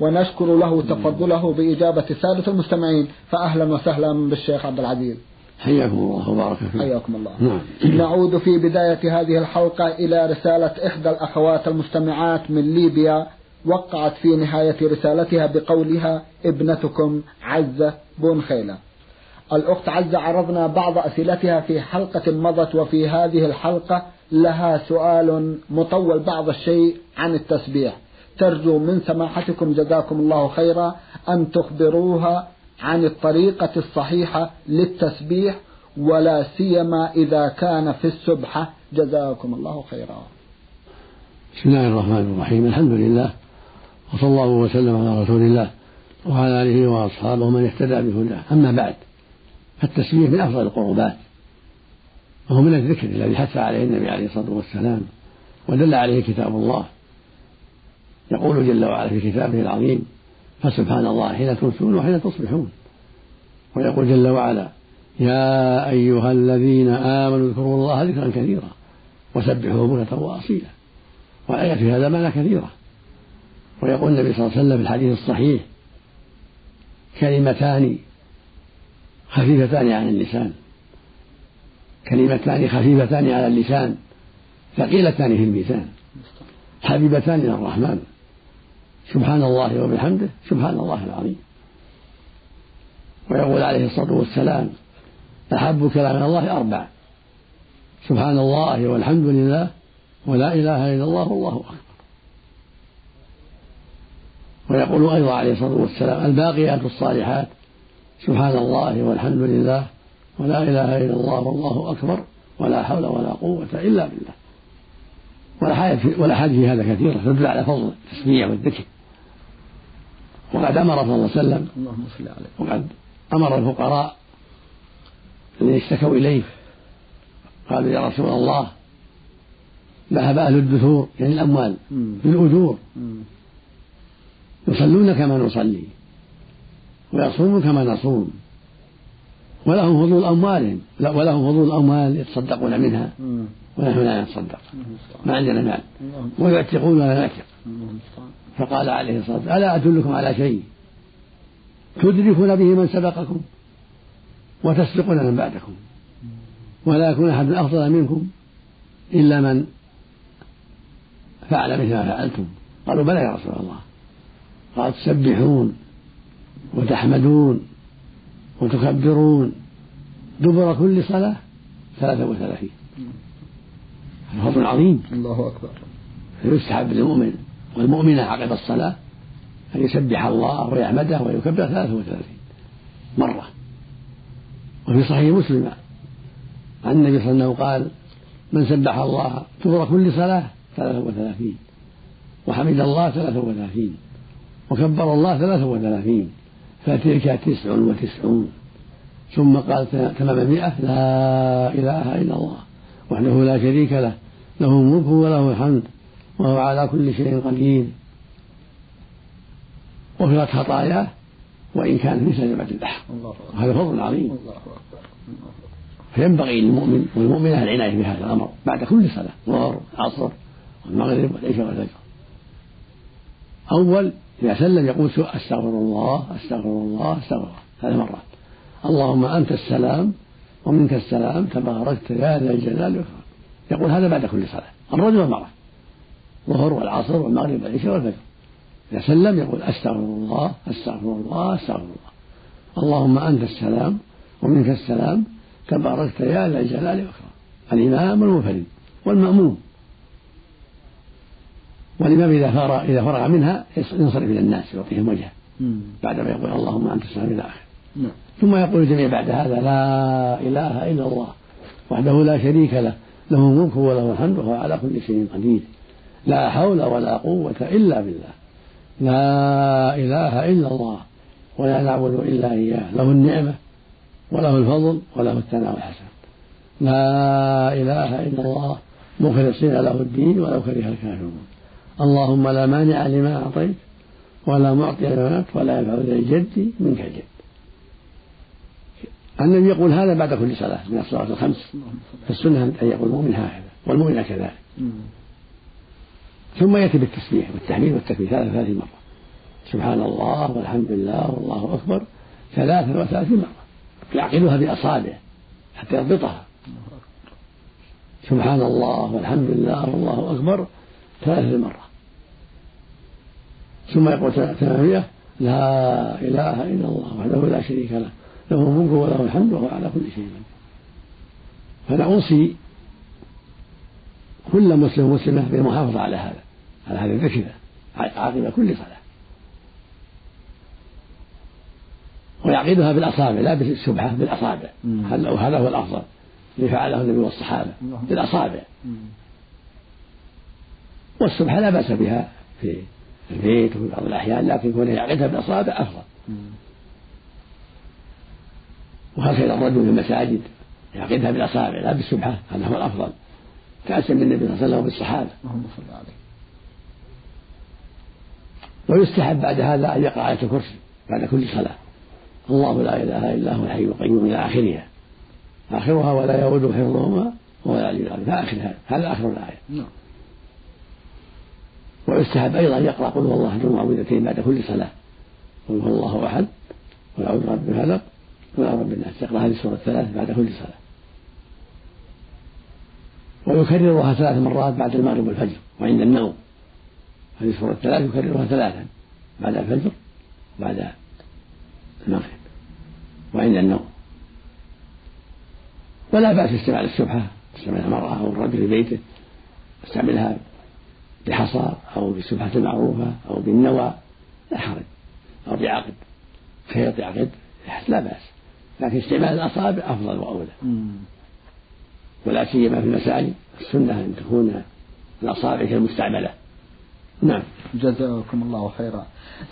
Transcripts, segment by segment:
ونشكر له تفضله بإجابة سادة المستمعين فأهلا وسهلا بالشيخ عبد العزيز. حياكم الله وبارك فيكم. حياكم الله. نعم. نعود في بداية هذه الحلقة إلى رسالة إحدى الأخوات المستمعات من ليبيا وقعت في نهاية رسالتها بقولها ابنتكم عزة بن خيلة. الأخت عزة عرضنا بعض أسئلتها في حلقة مضت وفي هذه الحلقة لها سؤال مطول بعض الشيء عن التسبيح. ترجو من سماحتكم جزاكم الله خيرا أن تخبروها عن الطريقة الصحيحة للتسبيح ولا سيما إذا كان في السبحة. جزاكم الله خيرا. بسم الله الرحمن الرحيم. الحمد لله وصلى الله وسلم على رسول الله وعلى آله وأصحابه من اهتدى بهداه. أما بعد فالتسبيح من أفضل القربات وهو من الذكر الذي حث عليه النبي عليه الصلاة والسلام ودل عليه كتاب الله. يقول جل وعلا في كتابه العظيم فسبحان الله حين تمسون وحين تصبحون. ويقول جل وعلا يا أيها الذين آمنوا اذكروا الله ذكرا كثيرا وسبحوه بكرة وأصيلا. والآية في هذا معنى كثيرة. ويقول النبي صلى الله عليه وسلم في الحديث الصحيح كلمتان خفيفتان على اللسان. كلمتان خفيفتان على اللسان ثقيلتان في الميزان حبيبتان إلى الرحمن. سبحان الله وبحمده سبحان الله العظيم. ويقول عليه الصلاة والسلام أحب كلام الله أربع سبحان الله والحمد لله ولا إله إلا الله والله أكبر. ويقول أيضا عليه الصلاة والسلام الباقيات الصالحات سبحان الله والحمد لله ولا إله إلا الله والله أكبر ولا حول ولا قوة إلا بالله. والأحاديث في هذا كثيرة. تدل على فضل التسمية والذكر. وقد أمر صلى الله عليه وسلم اللهم صل عليه. وقد أمر الفقراء الذين اشتكوا إليه. قالوا يا رسول الله ذهب أهل الدثور يعني الأموال بالأجور يصلون كما نصلي ويصومون كما نصوم. ولهم فضول أموالهم ولهم فضول أموال يتصدقون منها. ونحن لا نتصدق. ما عندنا مال. ويعتقون ولا نعتق فقال عليه الصلاة والسلام ألا أدلكم على شيء؟ تدركون به من سبقكم وتسبقون من بعدكم. ولا يكون أحد أفضل منكم إلا من فعل مثل ما فعلتم. قالوا بلى يا رسول الله. قال تسبحون وتحمدون وتكبرون دبر كل صلاة ثلاثة وثلاثين. فضل عظيم. الله أكبر. فيستحب للمؤمن والمؤمنة عقب الصلاة أن يسبح الله ويحمده ويكبر ثلاثة وثلاثين مرة. وفي صحيح مسلم عن النبي صلى الله عليه وسلم قال من سبح الله دبر كل صلاة ثلاثة وثلاثين وحمد الله ثلاثة وثلاثين وكبر الله ثلاثة وثلاثين فتلك تسع وتسعون. ثم قال تمام المئة لا إله إلا الله وحده لا شريك له له الملك وله الحمد وهو على كل شيء قدير. غفرت خطاياه وإن كانت مثل جبل البحر. هذا فضل عظيم. فينبغي للمؤمن والمؤمنة العناية بهذا الأمر بعد كل صلاة الظهر العصر والمغرب والعشاء والفجر. أول إذا سلم يقول أستغفر الله أستغفر الله أستغفر الله. ثلاث مرات. اللهم أنت السلام ومنك السلام تباركت يا ذا الجلال والإكرام. يقول هذا بعد كل صلاة. الرجل والمرأة الظهر والعصر والمغرب والعشاء والفجر. إذا سلم يقول أستغفر الله أستغفر الله أستغفر الله. اللهم أنت السلام ومنك السلام تباركت يا ذا الجلال والإكرام. الإمام والمنفرد والمأموم. والإمام إذا فرغ إذا فرغ منها ينصرف إلى الناس يعطيهم وجهه. بعدما يقول اللهم أنت السلام إلى آخره نعم. ثم يقول الجميع بعد هذا لا إله إلا الله وحده لا شريك له له الملك وله الحمد وهو على كل شيء قدير. لا حول ولا قوة إلا بالله. لا إله إلا الله ولا نعبد إلا إياه. له النعمة وله الفضل وله الثناء الحسن. لا إله إلا الله مخلصين له الدين ولو كره الكافرون. اللهم لا مانع لما أعطيت ولا معطي لما ولا ينفع ذا الجد منك الجد. النبي يقول هذا بعد كل صلاة من الصلاة الخمس. فالسنة أن يقول المؤمن هكذا والمؤمن كذلك. ثم يأتي بالتسبيح والتحميد والتكبير ثلاث مرة. سبحان الله والحمد لله والله أكبر. ثلاثا وثلاثين مرة. يعقلها بأصابعه حتى يضبطها. سبحان الله والحمد لله والله أكبر. ثلاثة مرة. ثم يقول ثمانية لا إله إلا الله وحده لا شريك له له الملك وله الحمد وهو على كل شيء قدير فأنا أوصي كل مسلم ومسلمة بالمحافظة على هذا على هذه الذكر عقب كل صلاة. ويعقدها بالأصابع لا بالسبحة بالأصابع. وهذا هو الأفضل؟ اللي فعله النبي والصحابة بالأصابع. والسبحة لا بأس بها في البيت وفي بعض الأحيان لكن كونه يعقدها بالأصابع أفضل وهكذا الرجل في المساجد يعقدها بالأصابع لا بالسبحة هذا هو الأفضل. كأسا من النبي صلى الله عليه وسلم وبالصحابة اللهم صل عليه. ويستحب بعد هذا أن يقرأ آية الكرسي بعد كل صلاة. الله لا إله إلا هو الحي القيوم إلى آخرها. آخرها ولا يؤود حفظهما وهو العلي العظيم آخرها. هذا آخر الآية. نعم. ويستحب أيضا يقرأ قل هو الله أحد معوذتين بعد كل صلاة. قل هو الله أحد قل أعوذ برب الفلق قل أعوذ برب الناس. يقرأ هذه السورة الثلاث بعد كل صلاة. ويكررها ثلاث مرات بعد المغرب والفجر وعند النوم. هذه السورة الثلاث يكررها ثلاثا بعد الفجر بعد المغرب وعند النوم. ولا بأس استعمال السبحة تستعملها المرأة أو الرجل في بيته يستعملها بحصى أو بالسبحة المعروفة أو بالنوى لا حرج. أو بعقد. خيط يعقد لا بأس. لكن استعمال الأصابع أفضل وأولى. ولا سيما في المساجد. السنة أن تكون الأصابع كالمستعملة. نعم. جزاكم الله خيرا.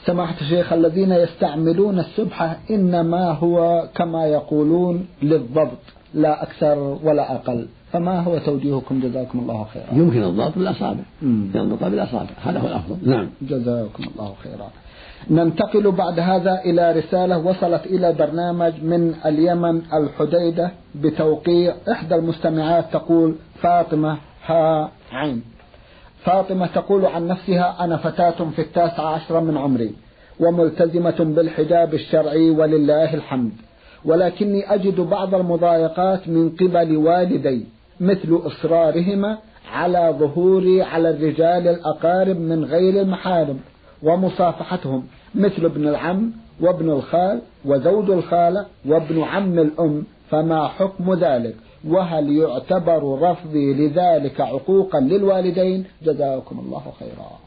سماحة الشيخ الذين يستعملون السبحة إنما هو كما يقولون للضبط لا أكثر ولا أقل. فما هو توجيهكم؟ جزاكم الله خيرا. يمكن الضبط بالأصابع يضبط بالأصابع هذا هو الأفضل. نعم. جزاكم الله خيرا. ننتقل بعد هذا إلى رسالة وصلت إلى برنامج من اليمن الحديدة بتوقيع إحدى المستمعات تقول فاطمة ها عين. فاطمة تقول عن نفسها أنا فتاة في التاسعة عشرة من عمري وملتزمة بالحجاب الشرعي ولله الحمد ولكني أجد بعض المضايقات من قبل والدي. مثل إصرارهما على ظهوري على الرجال الأقارب من غير المحارم ومصافحتهم مثل ابن العم وابن الخال وزوج الخالة وابن عم الأم فما حكم ذلك؟ وهل يعتبر رفضي لذلك عقوقا للوالدين؟ جزاكم الله خيرا.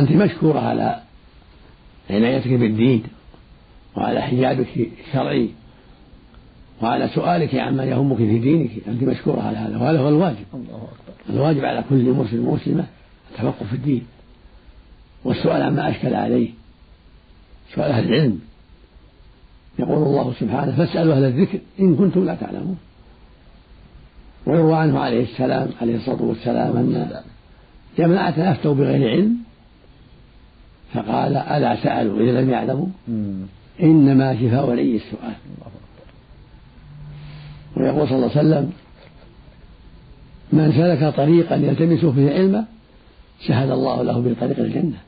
أنت مشكورة على عنايتك بالدين وعلى حجابك الشرعي. وعلى سؤالك عما يهمك في دينك أنت مشكورة على هذا وهذا هو الواجب. الله أكبر. الواجب على كل مسلم مسلمة التفقه في الدين. والسؤال عما أشكل عليه سؤال أهل العلم. يقول الله سبحانه فاسألوا أهل الذكر إن كنتم لا تعلمون. ويروى عنه عليه السلام عليه الصلاة والسلام أن جماعة أفتوا بغير علم فقال ألا سألوا إذا لم يعلموا؟ إنما شفاء ولي السؤال. ويقول صلى الله عليه وسلم من سلك طريقا يلتمس فيه علما سهل الله له بطريق الجنة.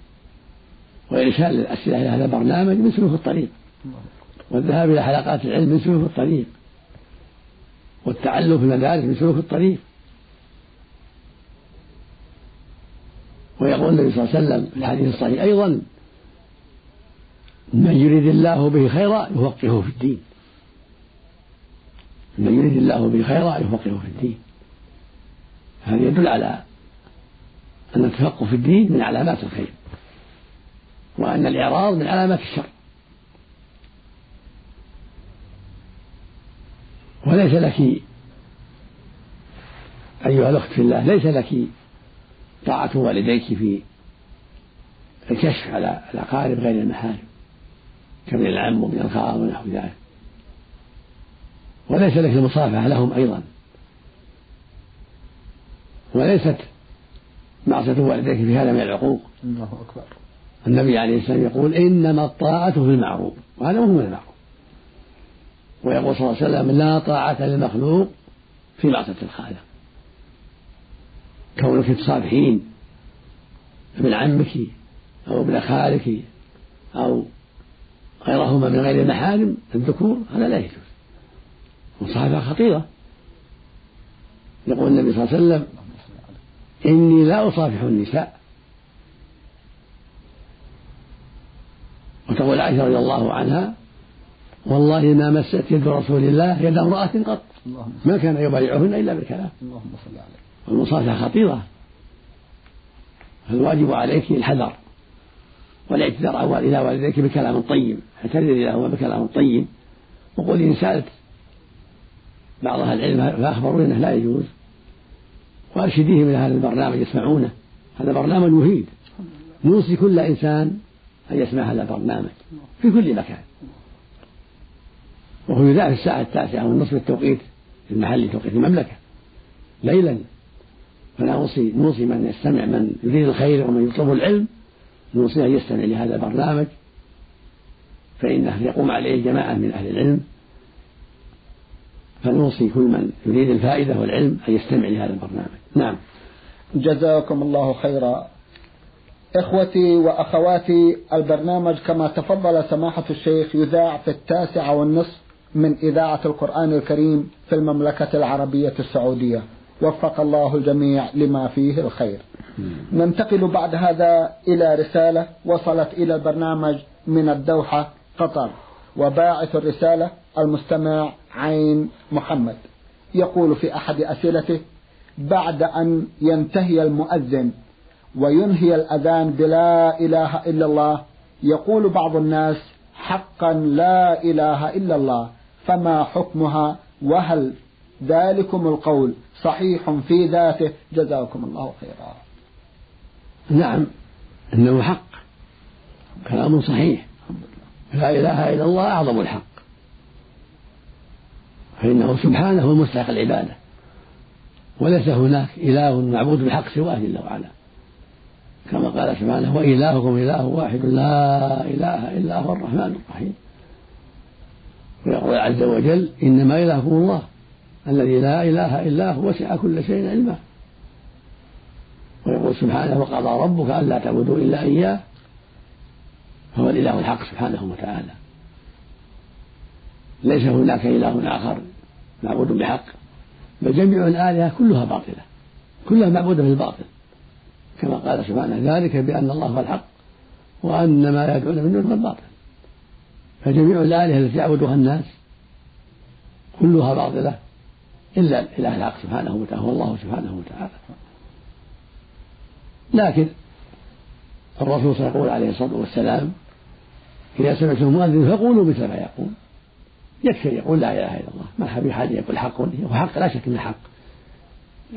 وإرسال الأسئلة إلى هذا البرنامج من سلوك الطريق. والذهاب إلى حلقات العلم من سلوك الطريق. والتعلم في المدارس من سلوك الطريق. ويقول النبي صلى الله عليه وسلم في الحديث الصحيح أيضا من يريد الله به خيرا يفقهه في الدين. من يريد الله به خيرا يفقهه في الدين. هذا يدل على أن التفقه في الدين من علامات الخير وأن الإعراض من علامات الشر. وليس لك أيها الأخت في الله ليس لك طاعة والديك في الكشف على الأقارب غير المحارم كابن العم وابن الخال ونحو ذلك. وليس لك المصافحة لهم أيضا. وليست معصية والديك في هذا من العقوق. الله أكبر. النبي عليه السلام يقول إنما الطاعة في المعروف وهذا مهم من المعروف. ويقول صلى الله عليه وسلم لا طاعة للمخلوق في معصية الخالق. كونك تصافحين ابن عمك أو ابن خالك أو غيرهما من غير المحارم الذكور هذا لا يجوز. مصافحة خطيرة يقول النبي صلى الله عليه وسلم إني لا أصافح النساء. وتقول عائشة رضي الله عنها والله ما مست يد رسول الله يد امرأة قط. ما كان يبايعهن إلا بالكلام. اللهم صل عليه. والمصافحة خطيرة فالواجب عليك الحذر والاعتذار إلى والديك بكلام طيب. اعتذر لهما بكلام طيب. وقل إن سألت بعض أهل العلم فأخبروا أنه لا يجوز. وأرشديهم إلى هذا البرنامج يسمعونه. هذا برنامج مفيد. نوصي كل إنسان أن يسمع هذا البرنامج في كل مكان. وهو يذاع في الساعة التاسعة والنصف التوقيت المحلي توقيت المملكة. ليلا. فنوصي نوصي من يستمع من يريد الخير ومن يطلب العلم نوصي أن يستمع لهذا البرنامج. فإنه يقوم عليه جماعة من أهل العلم. فنوصي كل من يريد الفائدة والعلم أن يستمع لهذا البرنامج. نعم. جزاكم الله خيرا. إخوتي وأخواتي البرنامج كما تفضل سماحة الشيخ يذاع في التاسعة والنصف من إذاعة القرآن الكريم في المملكة العربية السعودية. وفق الله الجميع لما فيه الخير. ننتقل بعد هذا إلى رسالة وصلت إلى البرنامج من الدوحة قطر. وباعث الرسالة المستمع عين محمد. يقول في أحد أسئلته بعد أن ينتهي المؤذن وينهي الأذان بلا إله إلا الله يقول بعض الناس حقا لا إله إلا الله فما حكمها؟ وهل ذلكم القول صحيح في ذاته؟ جزاكم الله خيرا. نعم إنه حق كلام صحيح. لا إله إلا الله أعظم الحق. فإنه سبحانه هو المستحق العبادة. وليس هناك إله معبود بحق سواه جل وعلا. كما قال سبحانه وإلهكم إله واحد لا إله إلا هو الرحمن الرحيم. ويقول عز وجل إنما إلهكم الله الذي لا إله إلا هو وسع كل شيء علما. ويقول سبحانه وقضى ربك ألا تعبدوا إلا إياه. فهو الإله الحق سبحانه وتعالى. ليس هناك إله آخر معبود بحق. بل جميع الآلهة كلها باطلة. كلها معبودة بالباطل. كما قال سبحانه ذلك بأن الله هو الحق وأن ما يدعون من دونه الباطل فجميع الآلهة التي يعبدها الناس كلها باطلة. إلا الإله الحق سبحانه وتعالى هو الله سبحانه وتعالى. لكن الرسول صلى الله عليه الصلاة والسلام إذا سمعتم المؤذن فقولوا مثل ما يقول. يكفي يقول لا إله إلا الله. ما في حال يقول حق وحق لا شك أنه حق.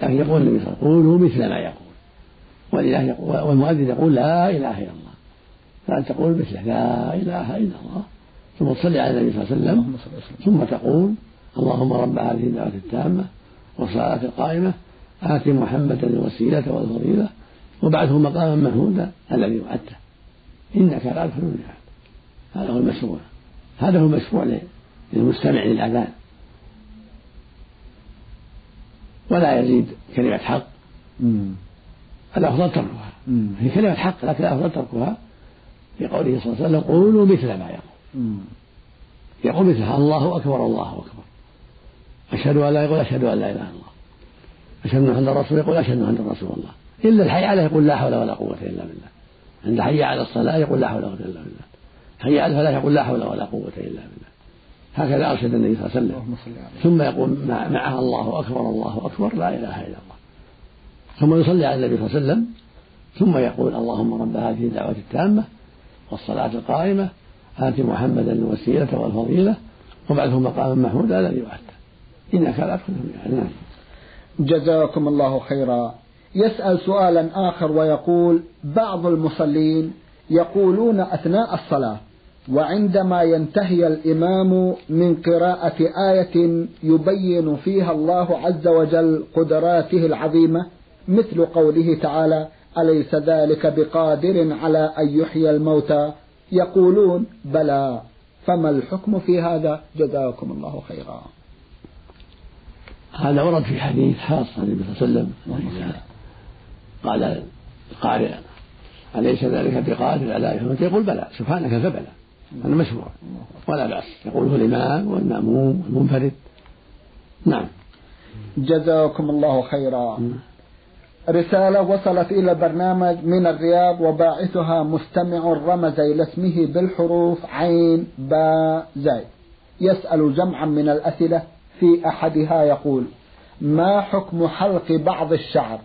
لكن يقول النبي صلى الله عليه وسلم قولوا مثل ما يقول. ولله والمؤذن يقول لا إله إلا الله. فأنت تقول مثله لا إله إلا الله. ثم تصلي على النبي صلى الله عليه وسلم ثم تقول اللهم رب هذه الدعوة التامة والصلاة القائمة آت محمدا الوسيلة والفضيلة وبعثه مقاما محمودا الذي وعدته. إنك لا تخلو الميعاد هذا هو المشروع. هذا هو المشروع للمستمع للأذان. ولا يزيد كلمة حق. الأفضل تركها. هي كلمة حق لكن الأفضل تركها لقوله صلى الله عليه وسلم قولوا مثل ما يقول. يقول مثلها الله أكبر الله أكبر. أشهد أن لا يقول أشهد أن لا إله إلا الله. أشهد أن محمد رسول يقول أشهد أن محمد رسول الله. إلا الحي عليه يقول لا حول ولا قوة إلا بالله. عند حي على الصلاة يقول لا حول ولا قوة إلا بالله. حي على الفلاح يقول لا حول ولا قوة إلا بالله. هكذا أرشد النبي صلى الله عليه وسلم. ثم يقول معها الله أكبر الله أكبر لا إله إلا الله. ثم يصلي على النبي صلى الله عليه وسلم. ثم يقول اللهم رب هذه الدعوة التامة والصلاة القائمة آت محمدا الوسيلة والفضيلة وبعثه مقاما محمودا الذي وعدته إنك لا تدخل نعم جزاكم الله خيرا. يسأل سؤالا آخر ويقول بعض المصلين يقولون أثناء الصلاة. وعندما ينتهي الإمام من قراءة آية يبين فيها الله عز وجل قدراته العظيمة مثل قوله تعالى أليس ذلك بقادر على أن يحيي الموتى؟ يقولون بلى. فما الحكم في هذا؟ جزاكم الله خيرا. هذا ورد في حديث خاص عن النبي صلى الله عليه وسلم. قال القارئ أليس ذلك بقادر على أن يقول بلى. سبحانك فبلى. هذا مشروع. ولا بأس. يقوله الإمام والمأموم والمنفرد. نعم. جزاكم الله خيرا. رسالة وصلت إلى البرنامج من الرياض وباعثها مستمع رمز إلى اسمه بالحروف عين باء زاي. يسأل جمعا من الأسئلة في أحدها يقول ما حكم حلق بعض الشعر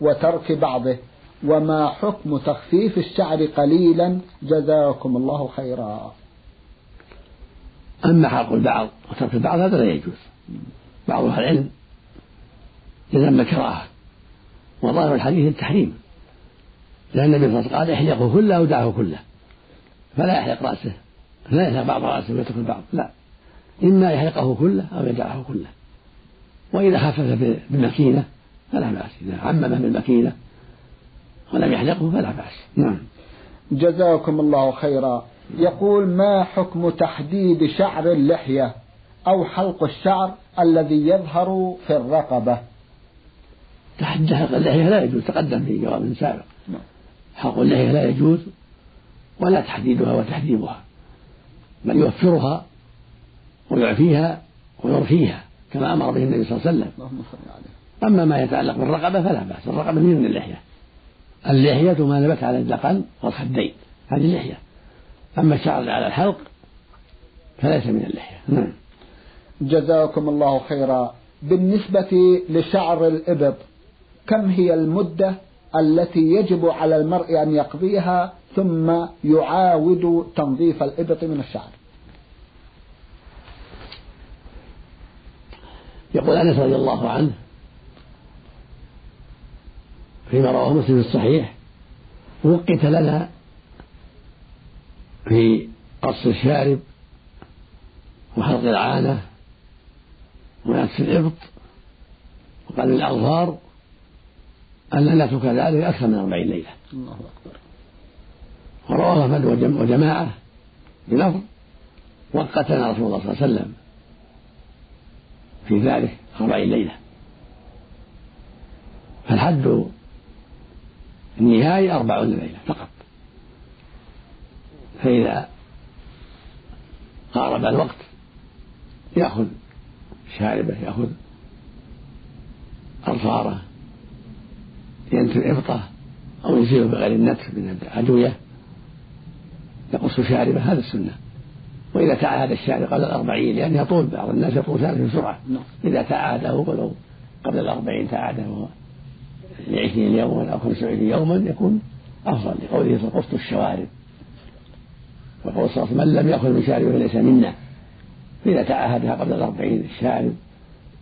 وترك بعضه؟ وما حكم تخفيف الشعر قليلا؟ جزاكم الله خيرا. أما حلق البعض وترك البعض هذا لا يجوز. بعض أهل العلم يذم الكراهة وظاهر الحديث التحريم. لأن النبي صلى الله عليه وسلم قال احلقه كله أو دعه كله. فلا يحلق رأسه. لا يحلق بعض رأسه ويترك البعض. لا. إما يحلقه كله أو يدعه كله. وإذا خفف بمكينة فلا بأس. إذا عمم بالمكينة ولم يحلقه فلا بأس. نعم. جزاكم الله خيرا. يقول ما حكم تحديد شعر اللحية أو حلق الشعر الذي يظهر في الرقبة؟ تحديد حلق اللحية لا يجوز تقدم في جواب سابق. نعم. حلق اللحية لا يجوز ولا تحديدها وتحديدها بل يوفرها ويعفيها ويرخيها كما أمر به النبي صلى الله عليه وسلم. أما ما يتعلق بالرقبة فلا بأس الرقبة من اللحية. اللحية ما نبت على الذقن والخدين هذه اللحية. أما الشعر على الحلق فليس من اللحية. نعم. جزاكم الله خيرا. بالنسبة لشعر الإبط كم هي المدة التي يجب على المرء أن يقضيها ثم يعاود تنظيف الإبط من الشعر؟ يقول أنس رضي الله عنه فيما رواه مسلم في الصحيح وقت لنا في قص الشارب وحلق العانة ونفس الإبط وقال الأظهار أن نترك ذلك أكثر من أربعين ليلة. الله أكبر. ورواه أحمد وجماعة بلفظ وقتنا رسول الله صلى الله عليه وسلم في ذلك أربعين ليلة. فالحد النهائي أربعون ليلة فقط. فإذا قارب الوقت يأخذ شاربة يأخذ أظفارة ينتر إبطه أو يزيله بغير النتر من الأدوية يقص شاربة هذا السنة. وإذا تعاهد الشارع قبل الأربعين لأن يطول بعض الناس يطول شاربه بسرعة. نعم. إذا تعاهده ولو قبل الأربعين تعاهده لعشرين يوما أو خمسة وعشرين يوما يكون أفضل لقوله قصت الشوارب. وقول صلى من لم يأخذ من شاربه فليس منا. فإذا تعاهدها قبل الأربعين الشارب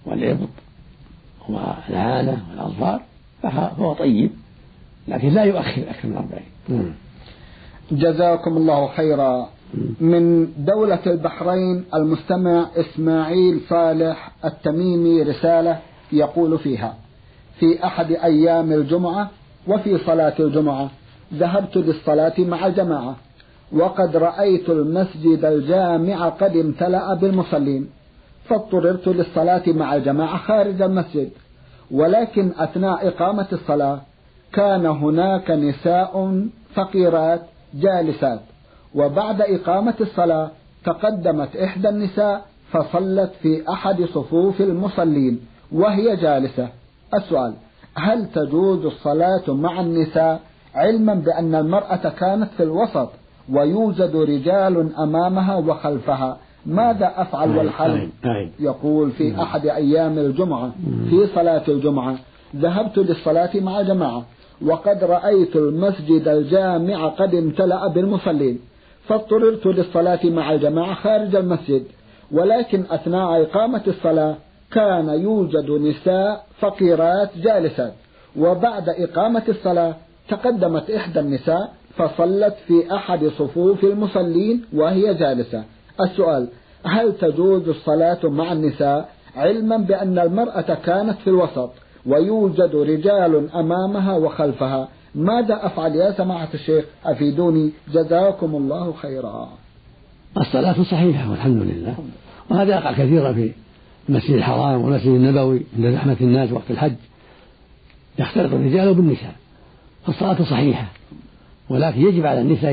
والإبط والعانة والأظفار فهو طيب لكن لا يؤخر أكثر من أربعين. جزاكم الله خيرا. من دولة البحرين المستمع إسماعيل صالح التميمي رسالة يقول فيها في أحد أيام الجمعة وفي صلاة الجمعة. ذهبت للصلاة مع جماعة. وقد رأيت المسجد الجامع قد امتلأ بالمصلين. فاضطررت للصلاة مع الجماعة خارج المسجد. ولكن أثناء إقامة الصلاة كان هناك نساء فقيرات جالسات. وبعد إقامة الصلاة تقدمت إحدى النساء فصلت في أحد صفوف المصلين وهي جالسة. السؤال هل تجوز الصلاة مع النساء علما بأن المرأة كانت في الوسط ويوجد رجال أمامها وخلفها؟ ماذا أفعل والحل؟ يقول في أحد أيام الجمعة في صلاة الجمعة ذهبت للصلاة مع جماعة وقد رأيت المسجد الجامع قد امتلأ بالمصلين فاضطررت للصلاة مع الجماعة خارج المسجد ولكن أثناء إقامة الصلاة كان يوجد نساء فقيرات جالسات وبعد إقامة الصلاة تقدمت إحدى النساء فصلت في أحد صفوف المصلين وهي جالسة. السؤال هل تجوز الصلاة مع النساء علما بأن المرأة كانت في الوسط ويوجد رجال أمامها وخلفها؟ ماذا أفعل يا سماحة الشيخ؟ أفيدوني. جزاكم الله خيرا. الصلاة صحيحة والحمد لله. وهذا يقع كثيرا في المسجد الحرام والمسجد النبوي عند زحمة الناس وقت الحج يختلط الرجال بالنساء فالصلاة صحيحة ولكن يجب على النساء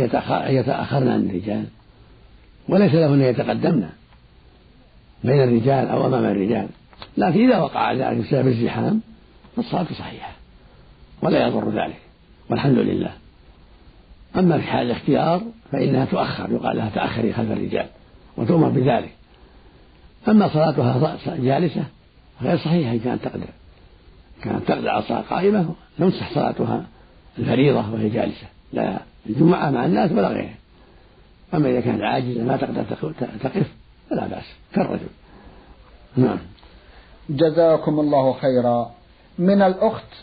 يتأخرن عن الرجال وليس لهن أن يتقدمن بين الرجال أو أمام الرجال. لكن إذا وقع ذلك بسبب الزحام فالصلاة صحيحة ولا يضر ذلك والحمد لله. أما في حال الاختيار فإنها تؤخر يقال لها تأخري خلف الرجال وتؤمر بذلك. أما صلاتها جالسة غير صحيحة إن كانت تقدر كانت تقدر على قائمة تصح صلاتها الفريضة وهي جالسة. لا الجمعة مع الناس ولا غيرها. أما إذا كانت عاجزة ما تقدر تقف فلا بأس. كالرجل. نعم. جزاكم الله خيرا. من الأخت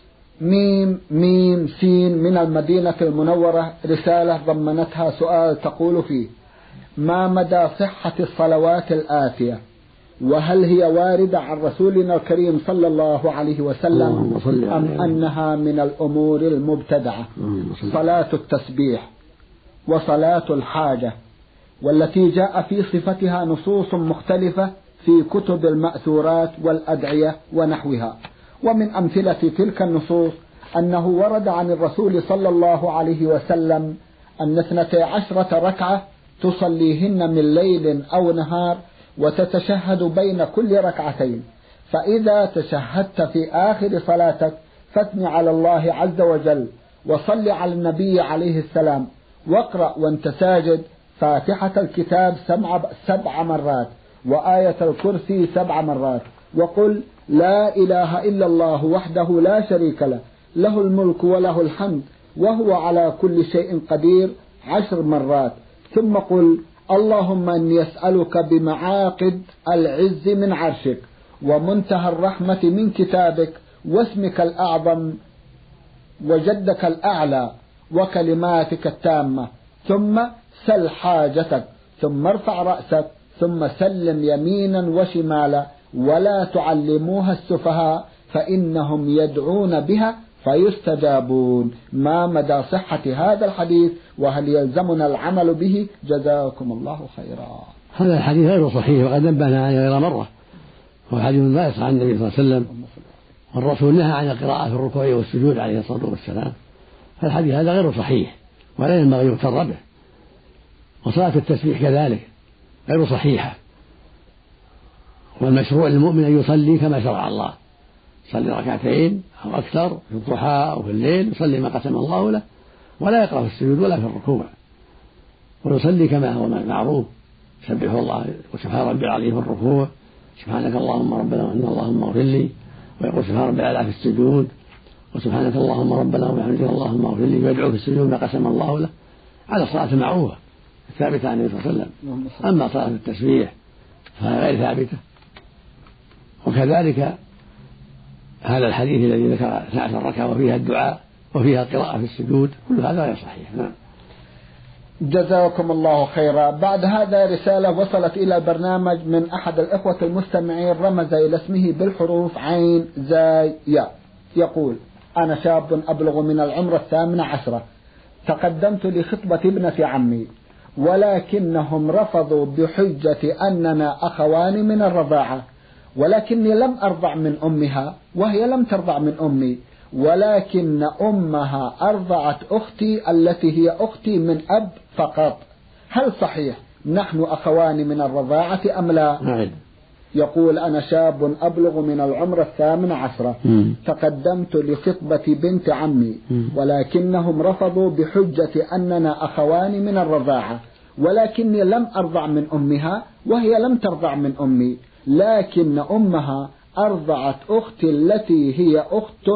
ميم ميم سين من المدينة المنورة رسالة ضمنتها سؤال تقول فيه ما مدى صحة الصلوات الآتية؟ وهل هي واردة عن رسولنا الكريم صلى الله عليه وسلم أم أنها من الأمور المبتدعة؟ صلاة التسبيح وصلاة الحاجة والتي جاء في صفتها نصوص مختلفة في كتب المأثورات والأدعية ونحوها. ومن أمثلة تلك النصوص أنه ورد عن الرسول صلى الله عليه وسلم أن اثنتي عشرة ركعة تصليهن من ليل أو نهار وتتشهد بين كل ركعتين. فإذا تشهدت في آخر صلاتك فاثن على الله عز وجل وصل على النبي عليه السلام واقرأ وانت ساجد فاتحة الكتاب سبع, سبع مرات وآية الكرسي سبع مرات وقل لا إله إلا الله وحده لا شريك له له الملك وله الحمد وهو على كل شيء قدير عشر مرات. ثم قل اللهم أني أسألك بمعاقد العز من عرشك ومنتهى الرحمة من كتابك واسمك الأعظم وجدك الأعلى وكلماتك التامة. ثم سل حاجتك ثم ارفع رأسك ثم سلم يمينا وشمالا ولا تعلموها السفهاء فإنهم يدعون بها فيستجابون. ما مدى صحة هذا الحديث؟ وهل يلزمنا العمل به؟ جزاكم الله خيرا. هذا الحديث غير صحيح وقد نبهنا عليه غير مرة. هو حديث لا يصح عن النبي صلى الله عليه وسلم والرسول نهى عن القراءة في الركوع والسجود عليه الصلاة والسلام. فالحديث هذا غير صحيح ولا ينبغي يغتر به. وصلاة التسبيح كذلك غير صحيحة. والمشروع للمؤمن أن يصلي كما شرع الله. يصلي ركعتين أو أكثر في الضحى أو في الليل يصلي ما قسم الله له ولا يقرأ في السجود ولا في الركوع. ويصلي كما هو معروف يسبح الله وسبحان ربي العظيم في الركوع سبحانك اللهم ربنا وأن اللهم اغفر لي ويقول سبحان ربي الأعلى في السجود وسبحانك اللهم ربنا وبحمدك اللهم اغفر لي ويدعو في السجود ما قسم الله له على الصلاة المعروفة الثابتة عن النبي صلى الله عليه وسلم أما صلاة التسبيح فهي غير ثابتة. وكذلك هذا الحديث الذي ذكر 12 ركعة وفيها الدعاء وفيها قراءة في السجود كل هذا غير صحيح نعم. جزاكم الله خيرا. بعد هذا رسالة وصلت إلى البرنامج من أحد الإخوة المستمعين رمز إلى اسمه بالحروف عين زاي يا يقول أنا شاب أبلغ من العمر الثامن عشرة تقدمت لخطبة ابنة عمي ولكنهم رفضوا بحجة أننا أخوان من الرضاعة. ولكني لم أرضع من أمها وهي لم ترضع من أمي ولكن أمها أرضعت أختي التي هي أختي من أب فقط. هل صحيح نحن أخوان من الرضاعة أم لا؟ نعم. يقول أنا شاب أبلغ من العمر الثامن عشرة تقدمت لخطبة بنت عمي ولكنهم رفضوا بحجة أننا أخوان من الرضاعة ولكني لم أرضع من أمها وهي لم ترضع من أمي. لكن أمها أرضعت أختي التي هي أخت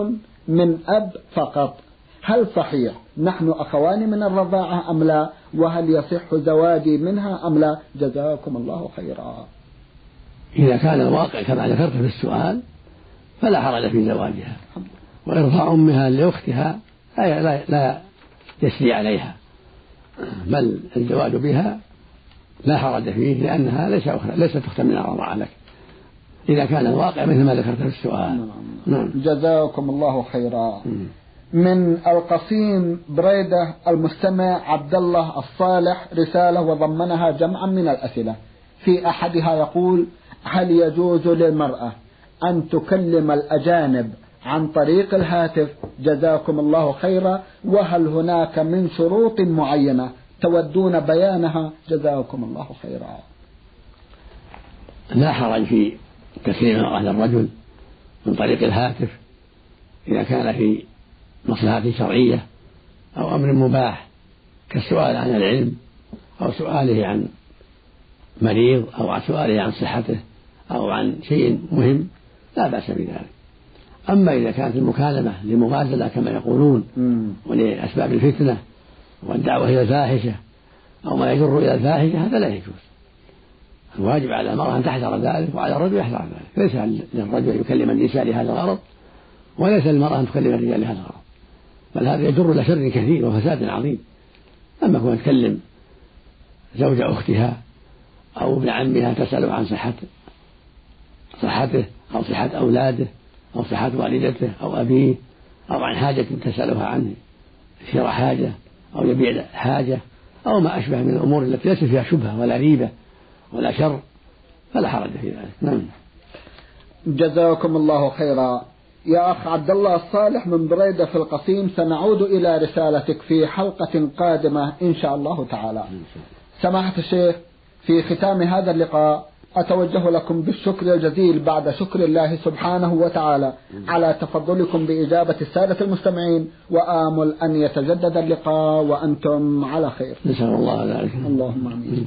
من أب فقط. هل صحيح نحن أخوان من الرضاعة أم لا؟ وهل يصح زواجي منها أم لا؟ جزاكم الله خيرا. إذا كان الواقع كما ذكرت في السؤال فلا حرج في زواجها. وإرضاع أمها لأختها لا لا, يسري عليها. بل الزواج بها لا حرج فيه لأنها ليس ليست أختا من الرضاعة لك. إذا كان الواقع مثل ما ذكرت في السؤال. نعم. نعم. جزاكم الله خيرا. من القصيم بريدة المستمع عبد الله الصالح رسالة وضمنها جمعا من الأسئلة. في أحدها يقول هل يجوز للمرأة أن تكلم الأجانب عن طريق الهاتف؟ جزاكم الله خيرا. وهل هناك من شروط معينة تودون بيانها؟ جزاكم الله خيرا. لا حرج في تكليم المرأة الرجل من طريق الهاتف إذا كان في مصلحة شرعية أو أمر مباح كالسؤال عن العلم أو سؤاله عن مريض أو عن سؤاله عن صحته أو عن شيء مهم لا بأس بذلك. أما إذا كانت المكالمة لمغازلة كما يقولون ولأسباب الفتنة والدعوة إلى الفاحشة أو ما يجر إلى الفاحشة هذا لا يجوز. الواجب على المرأة أن تحذر ذلك وعلى الرجل يحذر ذلك. ليس للرجل أن يكلم النساء لهذا الغرض وليس للمرأة أن تكلم الرجال لهذا الغرض. بل هذا يجر إلى شر كثير وفساد عظيم. أما كون تكلم زوج أختها أو ابن عمها تسأله عن صحة صحته أو صحة أولاده أو صحة والدته أو أبيه أو عن حاجة تسألها عنه شراء حاجة أو يبيع حاجة أو ما أشبه من الأمور التي ليس فيها شبهة ولا ريبة. ولا شر فلا حرج في ذلك. نعم. جزاكم الله خيرا. يا أخ عبد الله الصالح من بريدة في القصيم سنعود إلى رسالتك في حلقة قادمة إن شاء الله تعالى. سماحة الشيخ في ختام هذا اللقاء أتوجه لكم بالشكر الجزيل بعد شكر الله سبحانه وتعالى على تفضلكم بإجابة السادة المستمعين وآمل أن يتجدد اللقاء وأنتم على خير. نسأل الله ذلك. اللهم آمين.